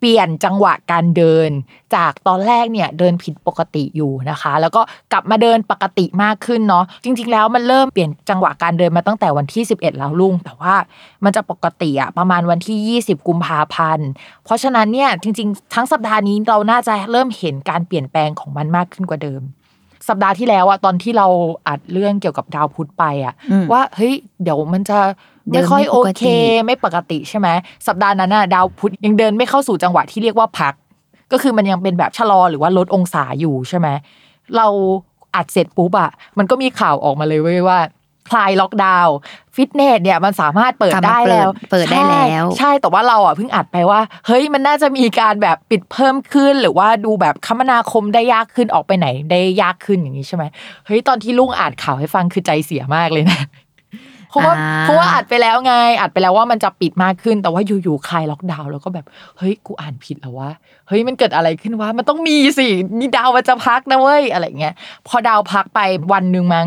เปลี่ยนจังหวะการเดิน จากตอนแรกเนี่ยเดินผิดปกติอยู่นะคะ แล้วก็กลับมาเดินปกติมากขึ้นเนาะจริง ๆ แล้วมันเริ่มเปลี่ยนจังหวะการเดินมาตั้งแต่วันที่ 11 แล้วลุง แต่ว่ามันจะปกติอะประมาณวันที่ 20 กุมภาพันธ์ เพราะฉะนั้นเนี่ยจริง ๆ ทั้งสัปดาห์นี้เราน่าจะเริ่มเห็นการเปลี่ยนแปลงของมันมากขึ้นกว่าเดิมสัปดาห์ที่แล้วอะตอนที่เราอัดเรื่องเกี่ยวกับดาวพุธไปอะอืมว่าเฮ้ยเดี๋ยวมันจะเดิ ไม่นค่อยไม่โอปกติเค ไม่ปกติใช่ไหมสัปดาห์นั้นน่ะดาวพุธยังเดินไม่เข้าสู่จังหวะที่เรียกว่าพัก ก็คือมันยังเป็นแบบชะลอหรือว่าลดองศาอยู่ใช่ไหมเราอัดเสร็จปุ๊บอะมันก็มีข่าวออกมาเลยเว้ยว่าคลายล็อกดาวน์ฟิตเนสเนี่ยมันสามารถเปิดกลับมาได้แล้ว เปิดเปิดได้แล้วใช่ใช่แต่ว่าเราอะเพิ่งอัดไปว่า เฮ้ยมันน่าจะมีการแบบปิดเพิ่มขึ้น หรือว่าดูแบบคมนาคมได้ยากขึ้นออกไปไหนได้ยากขึ้นอย่างนี้ใช่ไหมเฮ้ยตอนที่ลุงอ่านข่าวให้ฟังคือใจเสียมากเลยนะ เพราะว่าอ่าเพราะว่าอัดไปแล้วไง อัดไปแล้วว่ามันจะปิดมากขึ้น แต่ว่าอยู่ๆคลายล็อกดาวน์แล้วก็แบบเฮ้ยกูอ่านผิดแล้ววะเฮ้ยมันเกิดอะไรขึ้นวะมันต้องมีสิมีดาวมันจะพักนะเว้ยอะไรเงี้ยพอดาวพักไปวันหนึ่งมั้ง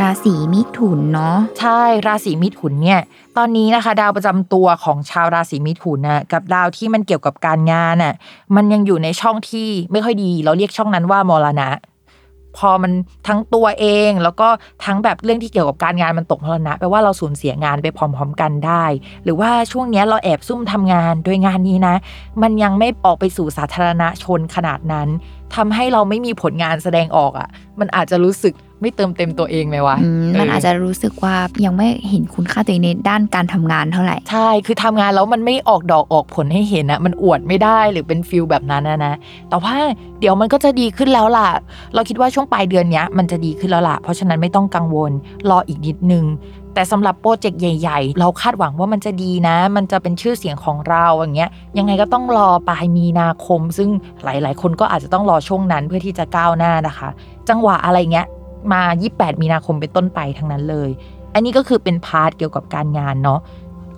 ราศีมิถุนเนาะใช่ราศีมิถุนเนี่ยตอนนี้นะคะ ดาวประจำตัวของชาวราศีมิถุนนะกับดาวที่มันเกี่ยวกับการงานน่ะมันยังอยู่ในช่องที่ไม่ค่อยดี เราเรียกช่องนั้นว่ามรณะ พอมันทั้งตัวเองแล้วก็ทั้งแบบเรื่องที่เกี่ยวกับการงานมันตกมรณะแปลว่าเราสูญเสียงานไปพร้อมๆกันได้ หรือว่าช่วงนี้เราแอบซุ่มทำงานโดยงานนี้นะ มันยังไม่ออกไปสู่สาธารณชนขนาดนั้นทำให้เราไม่มีผลงานแสดงออกอะ มันอาจจะรู้สึก ไม่เติมเต็มตัวเองไหมวะอืมมันเอาจจะรู้สึกว่ายังไม่เห็นคุณค่าตัวเองในด้านการทำงานเท่าไหร่ ใช่ คือทำงานแล้วมันไม่ออกดอกออกผลให้เห็นอะมันอวดไม่ได้หรือเป็นฟิลแบบนั้นนะนะ แต่ว่าเดี๋ยวมันก็จะดีขึ้นแล้วล่ะ เราคิดว่าช่วงปลายเดือนเนี้ยมันจะดีขึ้นแล้วล่ะ เพราะฉะนั้นไม่ต้องกังวล รออีกนิดนึงแต่สำหรับโปรเจกต์ใหญ่ ๆ เราคาดหวังว่ามันจะดีนะ มันจะเป็นชื่อเสียงของเราอย่างเงี้ย ยังไงก็ต้องรอปลายมีนาคม ซึ่งหลาย ๆ คนก็อาจจะต้องรอช่วงนั้นเพื่อที่จะก้าวหน้านะคะ จังหวะอะไรเงี้ย มา 28 มีนาคมเป็นต้นไปทั้งนั้นเลย อันนี้ก็คือเป็น part เกี่ยวกับการงานเนาะ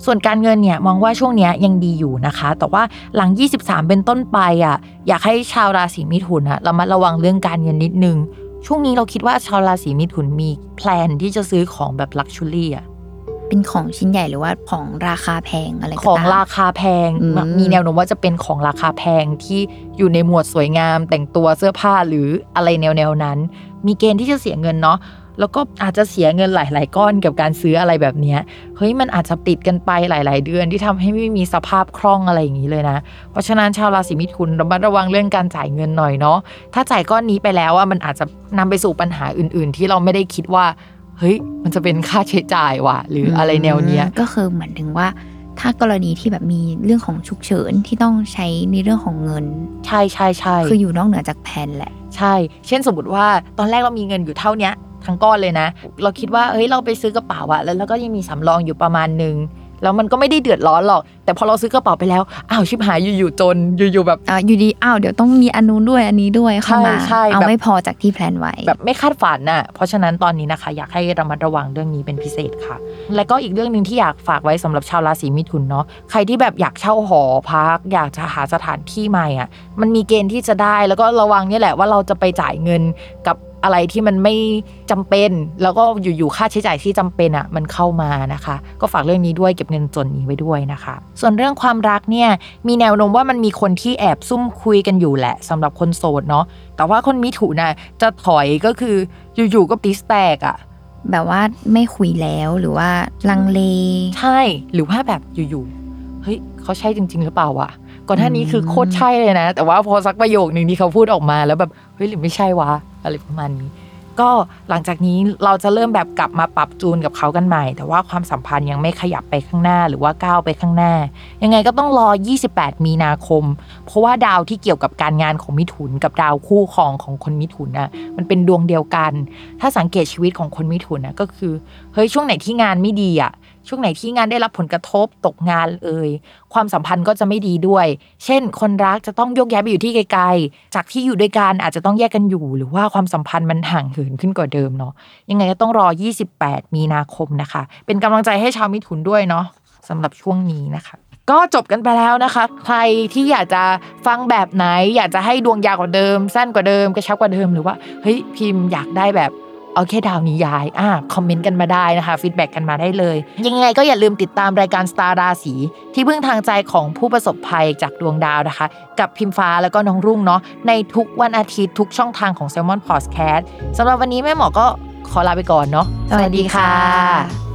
ส่วนการเงินเนี่ยมองว่าช่วงนี้ยังดีอยู่นะคะ แต่ว่าหลัง 23 เป็นต้นไปอะอยากให้ชาวราศีมิถุนอะระมัดระวังเรื่องการเงินนิดนึง ช่วงนี้เราคิดว่าชาวราศีมิถุนมี plan ที่จะซื้อของแบบ luxury อะ เป็นของชิ้นใหญ่หรือว่าของราคาแพงอะไรก็ของตามราคาแพงอืมมีแนวโน้มว่าจะเป็นของราคาแพงที่อยู่ในหมวดสวยงาม แต่งตัวเสื้อผ้าหรืออะไรแนวแนวๆนั้น มีเกณฑ์ที่จะเสียเงินเนาะแล้วก็อาจจะเสียเงินหลาย ๆ ก้อนกับการซื้ออะไรแบบเนี้ยเฮ้ยมันอาจจะติดกันไปหลาย ๆ เดือนที่ทำให้ไม่มีสภาพคล่องอะไรอย่างนี้เลยนะ เพราะฉะนั้นชาวราศีมิถุนระมัดระวังเรื่องการจ่ายเงินหน่อยเนาะถ้าจ่ายก้อนนี้ไปแล้วอะมันอาจจะนำไปสู่ปัญหาอื่น ๆ ที่เราไม่ได้คิดว่า เฮ้ย มันจะเป็นค่าใช้จ่ายว่ะ หรืออะไรแนวเนี้ยก็คือเหมือนถึงว่า ถ้ากรณีที่แบบมีเรื่องของฉุกเฉินที่ต้องใช้ในเรื่องของเงิน ใช่ใช่ใช่คืออยู่นอกเหนือจากแผนแหละ ใช่ เช่นสมมติว่าตอนแรกเรามีเงินอยู่เท่าเนี้ยทั้งก้อนเลยนะ เราคิดว่าเฮ้ยเราไปซื้อกระเป๋าอะแล้วเราก็ยังมีสำรองอยู่ประมาณนึง แล้วมันก็ไม่ได้เดือดร้อนหรอก แต่พอเราซื้อกระเป๋าไปแล้วอ้าวชิบหายอยู่ๆจนอยู่ๆแบบอ่าอยู่ดีอ้าวเดี๋ยวต้องมีอันนู้นด้วยอันนี้ด้วยเข้ามาใช่ใช่เอาแบบไม่พอจากที่แพลนไว้แบบไม่คาดฝันน่ะเพราะฉะนั้นตอนนี้นะคะ อยากให้ระมัดระวังเรื่องนี้เป็นพิเศษค่ะ แล้วก็อีกเรื่องหนึ่งที่อยากฝากไว้สำหรับชาวราศีมิถุนเนาะใครที่แบบอยากเช่าหอพัก อยากจะหาสถานที่ใหม่อะมันมีเกณฑ์ที่จะได้แล้วก็ระวังเนี่ยแหละว่าเราจะไปจ่ายเงินกับ อะไรที่มันไม่จำเป็น แล้วก็อยู่ๆค่าใช้จ่ายที่จำเป็นอะมันเข้ามานะคะ ก็ฝากเรื่องนี้ด้วยเก็บเงินส่วนนี้ไว้ด้วยนะคะ ส่วนเรื่องความรักเนี่ยมีแนวโน้มว่ามันมีคนที่แอบซุ่มคุยกันอยู่แหละสำหรับคนโสดเนาะแต่ว่าคนมิถุนน่ะจะถอยก็คืออยู่ๆก็ติสแตกอะแบบว่าไม่คุยแล้วหรือว่าลังเลใช่หรือว่าแบบอยู่ๆเฮ้ยเขาใช่จริง ๆ หรือเปล่าวะก่อนหน้านี้คือโคตรใช่เลยนะ แต่ว่าพอสักประโยคหนึ่งที่เขาพูดออกมาแล้วแบบเฮ้ยหรือไม่ใช่วะ อะไรประมาณนี้ ก็หลังจากนี้เราจะเริ่มแบบกลับมาปรับจูนกับเขากันใหม่ แต่ว่าความสัมพันธ์ยังไม่ขยับไปข้างหน้าหรือว่าก้าวไปข้างหน้า ยังไงก็ต้องรอ 28 มีนาคม เพราะว่าดาวที่เกี่ยวกับการงานของมิถุนกับดาวคู่ครองของคนมิถุนน่ะมันเป็นดวงเดียวกัน ถ้าสังเกตชีวิตของคนมิถุนนะก็คือเฮ้ยช่วงไหนที่งานไม่ดีอะ ช่วงไหนที่งานได้รับผลกระทบตกงานเอ่ยความสัมพันธ์ก็จะไม่ดีด้วย เช่น คนรักจะต้องโยกย้ายไปอยู่ที่ไกลๆ จากที่อยู่ด้วยกันอาจจะต้องแยกกันอยู่ หรือว่าความสัมพันธ์มันห่างเหินขึ้นกว่าเดิมเนาะยังไงก็ต้องรอ 28 มีนาคมนะคะ เป็นกำลังใจให้ชาวมิถุนด้วยเนาะสำหรับช่วงนี้นะคะก็จบกันไปแล้วนะคะ ใครที่อยากจะฟังแบบไหน อยากจะให้ดวงยาวกว่าเดิม สั้นกว่าเดิมกระชับกว่าเดิมหรือว่าเฮ้ยพิมพ์อยากได้แบบ เอาแค่ดาวนิยายอ่าคอมเมนต์กันมาได้นะคะ feedback กันมาได้เลย ยังไงก็อย่าลืมติดตามรายการสตาร์ราศีที่พึ่งทางใจของผู้ประสบภัยจากดวงดาวนะคะ กับพิมฟ้าแล้วก็น้องรุ่งเนาะในทุกวันอาทิตย์ทุกช่องทางของ Salmon Podcast สำหรับวันนี้แม่หมอก็ขอลาไปก่อนเนาะสวัสดีค่ะ